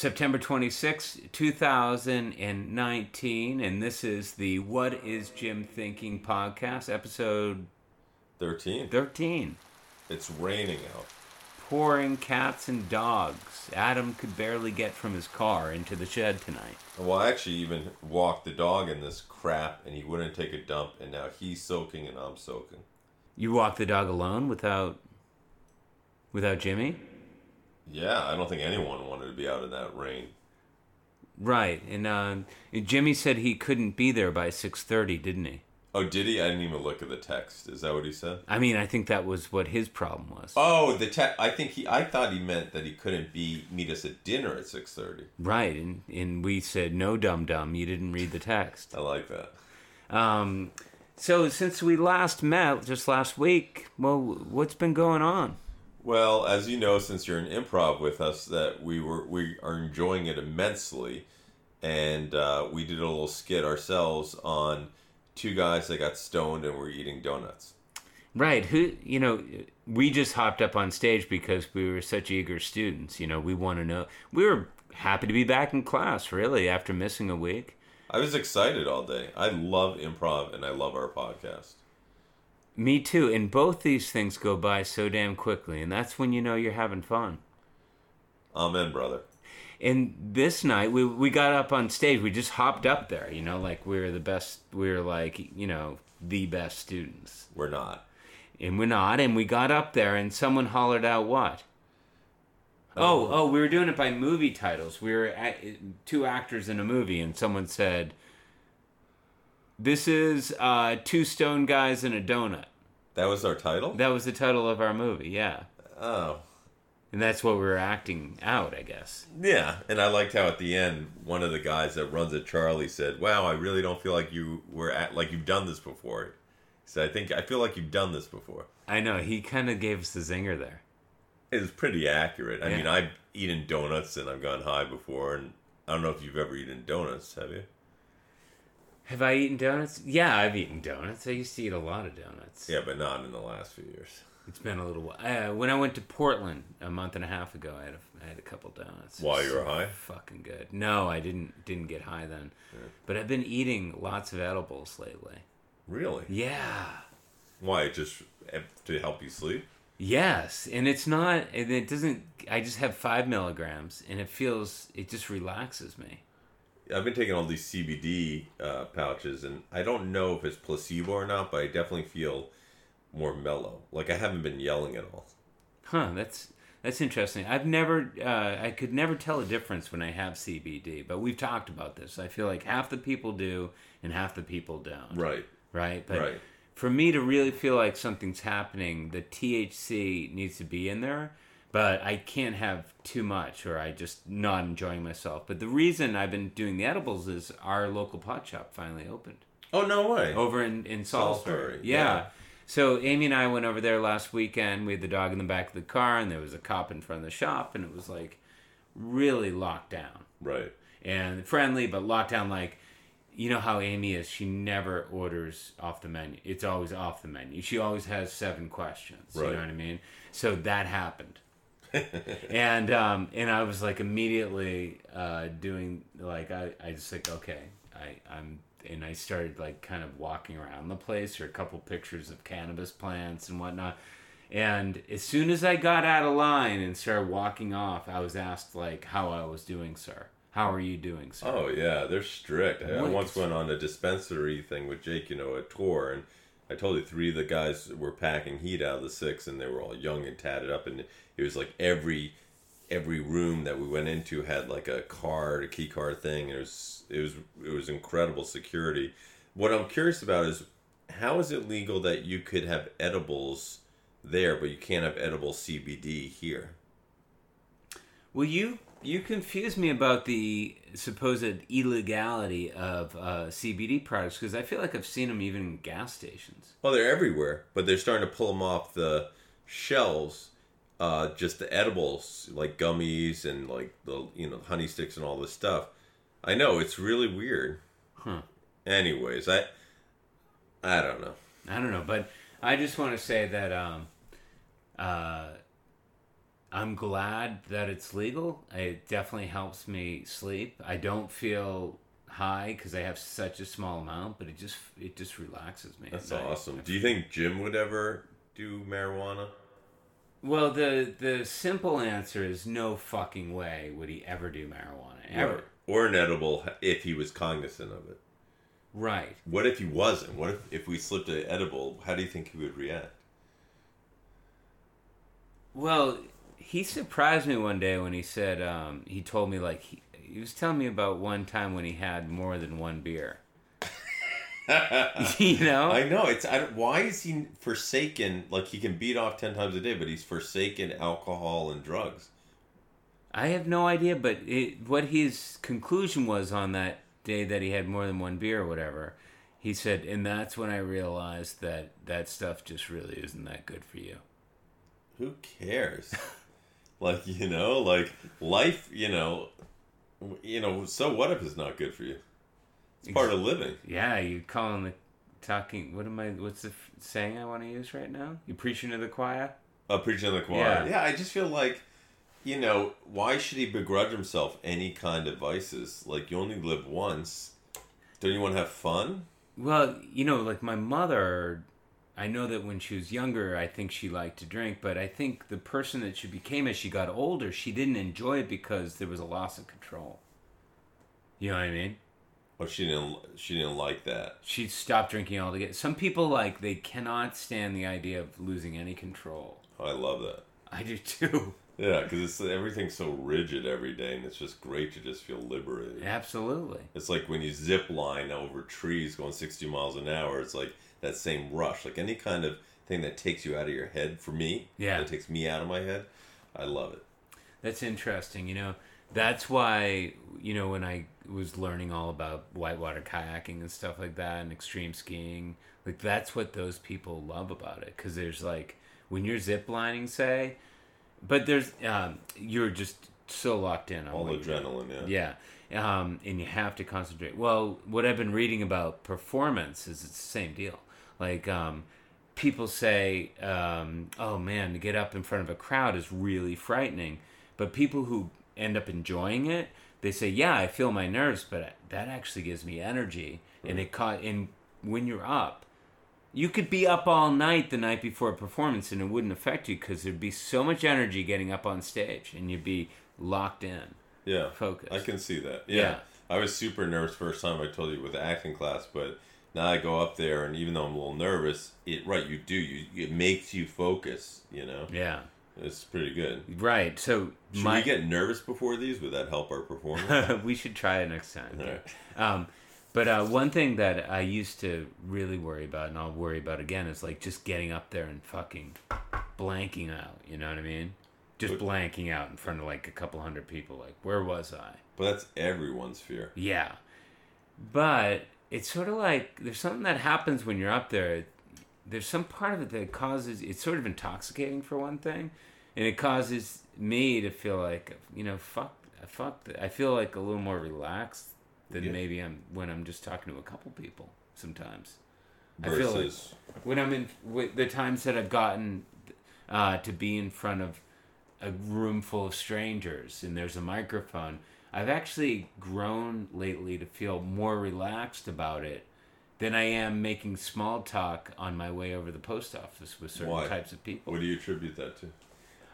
September 26, 2019, and this is the What is Jim Thinking podcast, episode 13. 13. It's raining out. Pouring cats and dogs. Adam could barely get from his car into the shed tonight. Well, I actually even walked the dog in this crap and he wouldn't take a dump and now he's soaking and I'm soaking. You walk the dog alone without without Jimmy? Yeah, I don't think anyone wanted to be out in that rain. Right. And uh, Jimmy said he couldn't be there by 6:30, didn't he? Oh, did he? I didn't even look at the text. Is that what he said? I mean, I think that was what his problem was. Oh, the text. I think he. I thought he meant that he couldn't be meet us at dinner at six thirty. Right, and and we said no, dum dum, you didn't read the text. I like that. Um, so since we last met just last week, well, what's been going on? Well, as you know, since you're in improv with us, that we were we are enjoying it immensely, and uh, we did a little skit ourselves on two guys that got stoned and were eating donuts. Right. Who you know, we just hopped up on stage because we were such eager students. You know, we want to know. We were happy to be back in class, really, after missing a week. I was excited all day. I love improv and I love our podcast. Me too. And both these things go by so damn quickly, and that's when you know you're having fun. Amen, brother. And this night we we got up on stage. We just hopped up there, you know, like we were the best. We were like, you know, the best students. We're not. And we're not. And we got up there, and someone hollered out, "What?" Oh, oh, we were doing it by movie titles. We were at, two actors in a movie, and someone said, "This is uh, two stone guys and a donut." That was our title. That was the title of our movie. Yeah. Oh, And that's what we were acting out, I guess. yeah. And I liked how at the end, one of the guys that runs at Charlie, said, "Wow, I really don't feel like you were at like you've done this before." So "I think I feel like you've done this before." I know he kind of gave us the zinger there. It was pretty accurate. I Yeah. mean, I've eaten donuts and I've gone high before, and I don't know if you've ever eaten donuts, have you? Have I eaten donuts? Yeah, I've eaten donuts. I used to eat a lot of donuts. Yeah, but not in the last few years. It's been a little while. Uh, when I went to Portland a month and a half ago, I had a, I had a couple donuts. While you were So high? Fucking good. No, I didn't didn't get high then. But I've been eating lots of edibles lately. Really? Yeah. Why? Just eh, to help you sleep? Yes, and it's not. And it doesn't. I just have five milligrams, and it feels. It just relaxes me. I've been taking all these CBD uh, pouches, and I don't know if it's placebo or not, but I definitely feel more mellow. Like I haven't been yelling at all. Huh, that's that's interesting. I've never, uh, I could never tell a difference when I have CBD, but we've talked about this. I feel like half the people do and half the people don't. Right. Right. But Right. for me to really feel like something's happening, the THC needs to be in there. But I can't have too much, or I just not enjoying myself. But the reason I've been doing the edibles is our local pot shop finally opened Oh no way. over in, in Salisbury. Salisbury, Yeah. yeah. So Amy and I went over there last weekend. We had the dog in the back of the car, and there was a cop in front of the shop, and it was like really locked down Right. and friendly, but locked down. Like you know how Amy is. She never orders off the menu. It's always off the menu. She always has seven questions. Right. You know what I mean? So that happened. and um, and I was like immediately uh, doing like I, I just like okay I I'm and I started like kind of walking around the place or a couple pictures of cannabis plants and whatnot. And as soon as I got out of line and started walking off, I was asked like how I was doing, sir. How are you doing, sir? Oh yeah, they're strict. I, I once went on a dispensary thing with Jake, you know, a tour, and I told you three of the guys were packing heat out of the six, and they were all young and tatted up, and it was like every every room that we went into had like a card, a key card thing. It was it was it was incredible security. What I'm curious about is how is it legal that you could have edibles there, but you can't have edible CBD here? Well, you you confuse me about the supposed illegality of uh, CBD products because I feel like I've seen them even in gas stations. Well, they're everywhere, but they're starting to pull them off the shelves. Uh, just the edibles, like gummies and like the you know honey sticks and all this stuff. I know it's really weird. Huh. Anyways, I I don't know. I don't know, but I just want to say that um, uh, I'm glad that it's legal. It definitely helps me sleep. I don't feel high because I have such a small amount, but it just it just relaxes me. at That's awesome. Do you think Jim would ever do marijuana? Well, the the simple answer is no fucking way would he ever do marijuana ever. Or an edible if he was cognizant of it. Right. What if he wasn't? What if, if we slipped an edible? How do you think he would react? Well, he surprised me one day when he said um, he told me like he, he was telling me about one time when he had more than one beer. you know, I know it's. I why is he forsaken? Like he can beat off ten times a day, but he's forsaken alcohol and drugs. I have no idea, but it, what his conclusion was on that day that he had more than one beer or whatever, he said, and that's when I realized that that stuff just really isn't that good for you. Who cares? like you know, like life. You know, you know. So what if it's not good for you? It's part of living. Yeah, you calling the talking. What am I? What's the f- saying I want to use right now? You preaching to the choir? Uh, preaching to the choir. Yeah. Yeah. I just feel like, you know, why should he begrudge himself any kind of vices? Like you only live once. Don't you want to have fun? Well, you know, like my mother, I know that when she was younger, I think she liked to drink, but I think the person that she became as she got older, she didn't enjoy it because there was a loss of control. You know what I mean? Or she didn't. She didn't like that. She stopped drinking altogether. Some people like they cannot stand the idea of losing any control. Oh, I love that. I do too. Yeah, because it's everything's so rigid every day, and it's just great to just feel liberated. Absolutely. It's like when you zip line over trees going 60 miles an hour. It's like that same rush. Like any kind of thing that takes you out of your head. For me, Yeah. that takes me out of my head. I love it. That's interesting. You know, that's why, you know, when I was learning all about whitewater kayaking and stuff like that and extreme skiing, like that's what those people love about it. Because there's like, when you're ziplining, say, but there's, um, you're just so locked in on All adrenaline. Yeah. yeah, um, and you have to concentrate. Well, what I've been reading about performance is it's the same deal. Like um, people say, um, "Oh man, to get up in front of a crowd is really frightening," but people who end up enjoying it, they say, "Yeah, I feel my nerves, but that actually gives me energy." And mm-hmm. it caught. And when you're up, you could be up all night the night before a performance and it wouldn't affect you because there'd be so much energy getting up on stage and you'd be locked in. Yeah. Focus. I can see that. Yeah. Yeah. I was super nervous first time I told you with acting class, but now I go up there and even though I'm a little nervous, it right you do you it makes you focus. You know, Yeah. It's pretty good. Right. So Should my we get nervous before these? Would that help our performance? we should try it next time. Right. Um, but uh, one thing that I used to really worry about, and I'll worry about again, is like just getting up there and fucking blanking out. You know what I mean? Just But- blanking out in front of like a couple hundred people. Like, where was I? but that's everyone's fear. Yeah. But it's sort of like there's something that happens when you're up there. There's some part of it that causes it's sort of intoxicating for one thing, and it causes me to feel like you know fuck fuck. I feel like a little more relaxed than Yeah. maybe I'm when I'm just talking to a couple people. Sometimes I feel like- Versus when I'm in with the times that I've gotten uh, to be in front of a room full of strangers and there's a microphone, I've actually grown lately to feel more relaxed about it than I am making small talk on my way over the post office with certain Why? types of people. what do you attribute that to?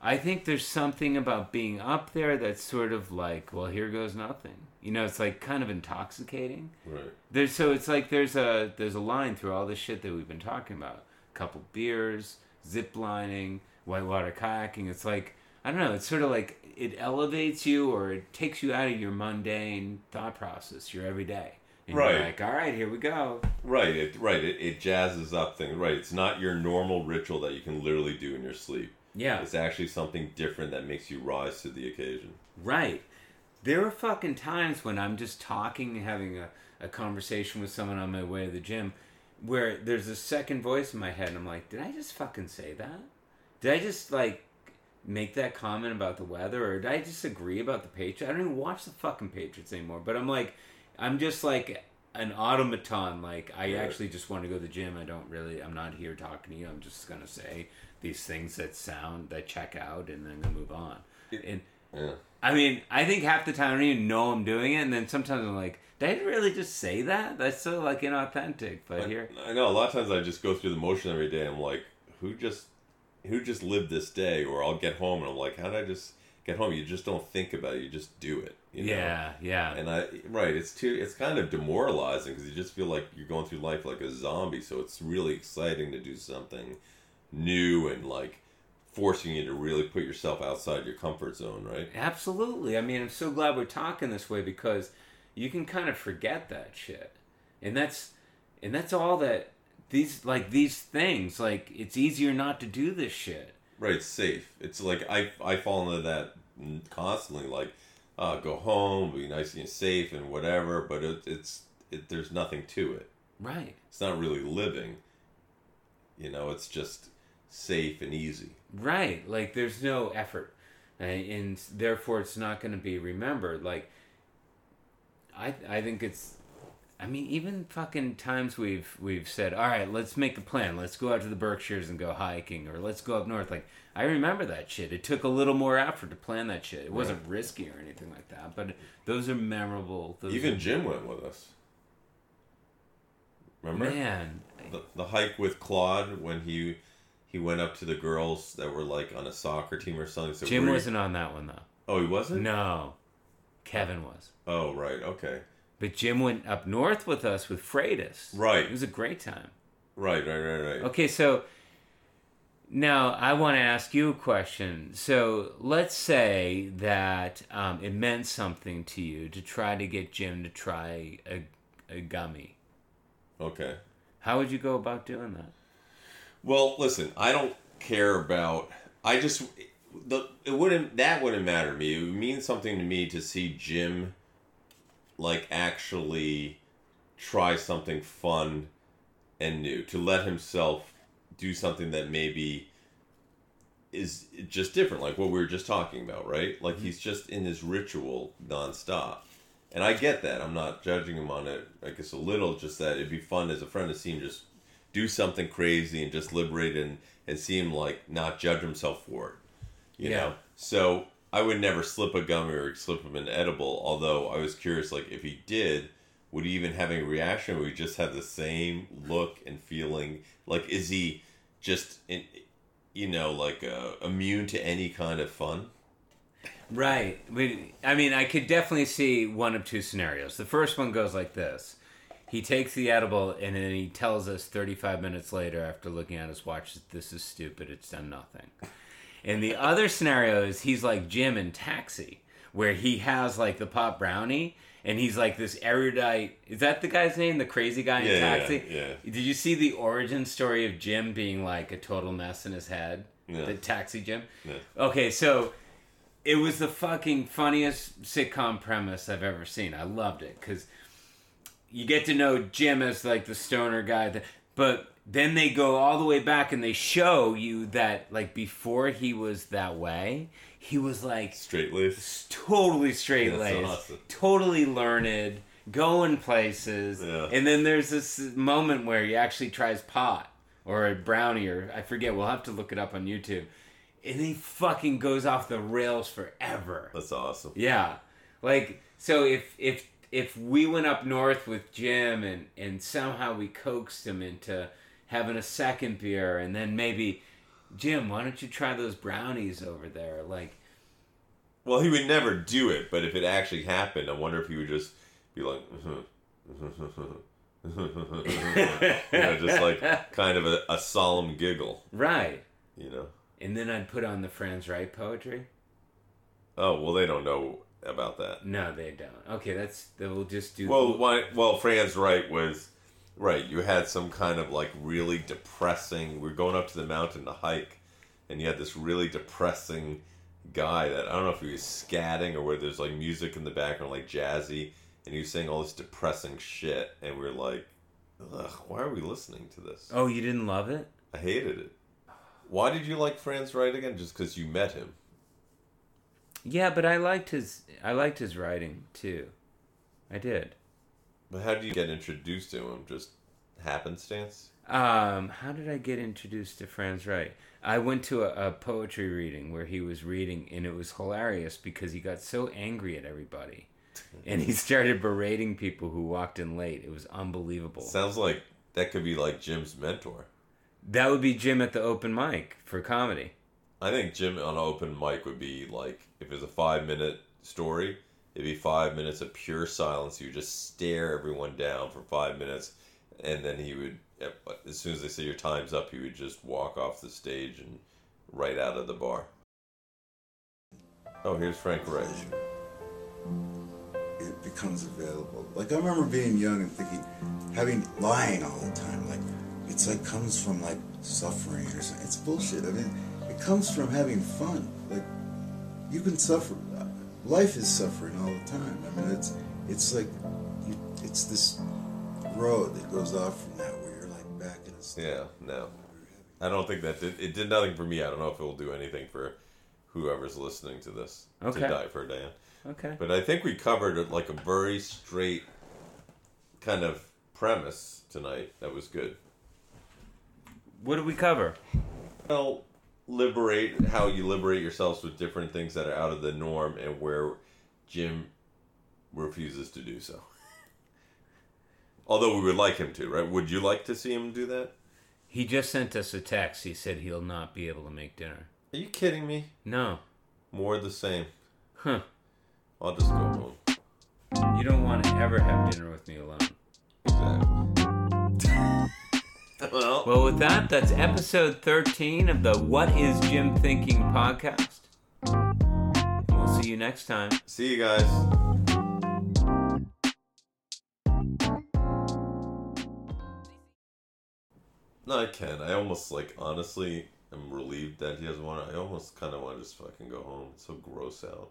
I think there's something about being up there that's sort of like, well, here goes nothing. You know, it's like kind of intoxicating. Right. There's so it's like there's a there's a line through all this shit that we've been talking about. A couple beers, zip lining, whitewater kayaking. It's like I don't know. It's sort of like it elevates you or it takes you out of your mundane thought process, your everyday. And Right. Like, all right, here we go. Right. It right. It, it jazzes up things. Right. It's not your normal ritual that you can literally do in your sleep. Yeah. It's actually something different that makes you rise to the occasion. Right. There are fucking times when I'm just talking, having a, a conversation with someone on my way to the gym, where there's a second voice in my head, and I'm like, did I just fucking say that? Did I just, like, make that comment about the weather, or did I disagree about the Patriots? I don't even watch the fucking Patriots anymore, but I'm like, I'm just like, an automaton. Like I actually just want to go to the gym. I don't really. I'm not here talking to you. I'm just gonna say these things that sound that check out, and then move on. And Yeah. I mean, I think half the time I don't even know I'm doing it, and then sometimes I'm like, did I really just say that? That's so like inauthentic. But here, I know a lot of times I just go through the motion every day. I'm like, who just, who just lived this day? Or I'll get home and I'm like, how did I just get home? You just don't think about it. You just do it. You know? yeah, yeah, And I right, it's too. It's kind of demoralizing because you just feel like you're going through life like a zombie. So it's really exciting to do something new and like forcing you to really put yourself outside your comfort zone. Right. absolutely. I mean, I'm so glad we're talking this way because you can kind of forget that shit, and that's and that's all that these like these things like it's easier not to do this shit. Right, safe. It's like I I fall into that constantly. Like, uh, go home, be nice and safe and whatever. But it, it's it, there's nothing to it. Right. It's not really living. You know, it's just safe and easy. Right. Like there's no effort, and, and therefore it's not going to be remembered. Like I I think it's. I mean, even fucking times we've we've said, all right, let's make a plan. Let's go out to the Berkshires and go hiking, or let's go up north. Like I remember that shit. It took a little more effort to plan that shit. It wasn't risky or anything like that. But those are memorable. Those Even are, Jim went with us. Remember man, the, the hike with Claude when he he went up to the girls that were like on a soccer team or something. So Jim wasn't on that one though. Oh, he wasn't. No, Kevin was. Oh, right. Okay. But Jim went up north with us with Freitas. Right. It was a great time. Right. Right. Right. Right. Okay, so now I want to ask you a question. So let's say that um, it meant something to you to try to get Jim to try a, a gummy. Okay. How would you go about doing that? Well, listen, I don't care about. I just the it wouldn't that wouldn't matter to me. It would mean something to me to see Jim, like actually, try something fun and new to let himself do something that maybe is just different, like what we were just talking about, right? Like mm-hmm. he's just in his ritual nonstop. And I get that. I'm not judging him on it. I guess a little, just that it'd be fun as a friend to see him just do something crazy and just liberate and, and see him like not judge himself for it. You Yeah. know? So I would never slip a gummy or slip him an edible, although I was curious like if he did, would he even have any reaction? Would he just have the same look and feeling? Like is he just in you know, like uh, immune to any kind of fun? Right. I mean, I could definitely see one of two scenarios. The first one goes like this He takes the edible and then he tells us 35 minutes later, after looking at his watch, that this is stupid, it's done nothing. And the other scenario is he's like Jim in Taxi, where he has like the pop brownie and he's like this erudite. Is that the guy's name? The crazy guy in Yeah, yeah, Taxi? yeah. Did you see the origin story of Jim being like a total mess in his head? Yeah. The Taxi Jim? Yeah. Okay, so it was the fucking funniest sitcom premise I've ever seen. I loved it because you get to know Jim as like the stoner guy, that, but then they go all the way back and they show you that like before he was that way, he was like Straight laced? totally straight laced, awesome. totally learned, going places. Yeah. And then there's this moment where he actually tries pot or a brownie or I forget. We'll have to look it up on YouTube. And he fucking goes off the rails forever. That's awesome. Yeah. Like so if if if we went up north with Jim and and somehow we coaxed him into having a second beer and then maybe Jim, why don't you try those brownies over there? Like Well, he would never do it, but if it actually happened, I wonder if he would just be like, you know, just like kind of a, a solemn giggle, right. you know. And then I'd put on the Franz Wright poetry. Oh well, they don't know about that. No, they don't. Okay, that's we'll just do. Well, why, well, Franz Wright was right. You had some kind of like really depressing. We're going up to the mountain to hike, and you had this really depressing guy that I don't know if he was scatting or where there's like music in the background, like jazzy, and he was saying all this depressing shit, and we are like, Ugh, why are we listening to this? oh, you didn't love it? I hated it. Why did you like Franz Wright again? Just because you met him? Yeah, but I liked his. I liked his writing too. I did. But how do you get introduced to him? Just happenstance? Um, how did I get introduced to Franz Wright? I went to a, a poetry reading where he was reading, and it was hilarious because he got so angry at everybody, and he started berating people who walked in late. It was unbelievable. Sounds like that could be like Jim's mentor. That would be Jim at the open mic for comedy. I think Jim on open mic would be like if it's a five minute story, it'd be five minutes of pure silence. You just stare everyone down for five minutes, and then he would, uh, as soon as they say your time's up, he would just walk off the stage and right out of the bar. Oh, here's Frank Wright. It becomes available. Like I remember being young and thinking, having lying all the time, like it's like comes from like suffering or something. It's bullshit. I mean, it comes from having fun. Like you can suffer. Life is suffering all the time. I mean, it's it's like you, it's this road that goes off from that where you're like back in a state. Yeah, no. I don't think that did, it did nothing for me. I don't know if it will do anything for whoever's listening to this. Okay. To die for Dan. Okay. But I think we covered it like a very straight kind of premise tonight. That was good. What did we cover? Well, liberate how you liberate yourselves with different things that are out of the norm and where Jim refuses to do so. Although we would like him to, right? Would you like to see him do that? He just sent us a text. He said he'll not be able to make dinner. Are you kidding me? No. More the same. Huh. I'll just go home. You don't want to ever have dinner with me alone. Exactly. well, Well, with that, that's episode 13 of the What is Jim Thinking podcast. We'll see you next time. see you guys. No, I can. I almost like honestly I'm relieved that he doesn't want. I almost kind of want to just fucking go home. It's so gross out.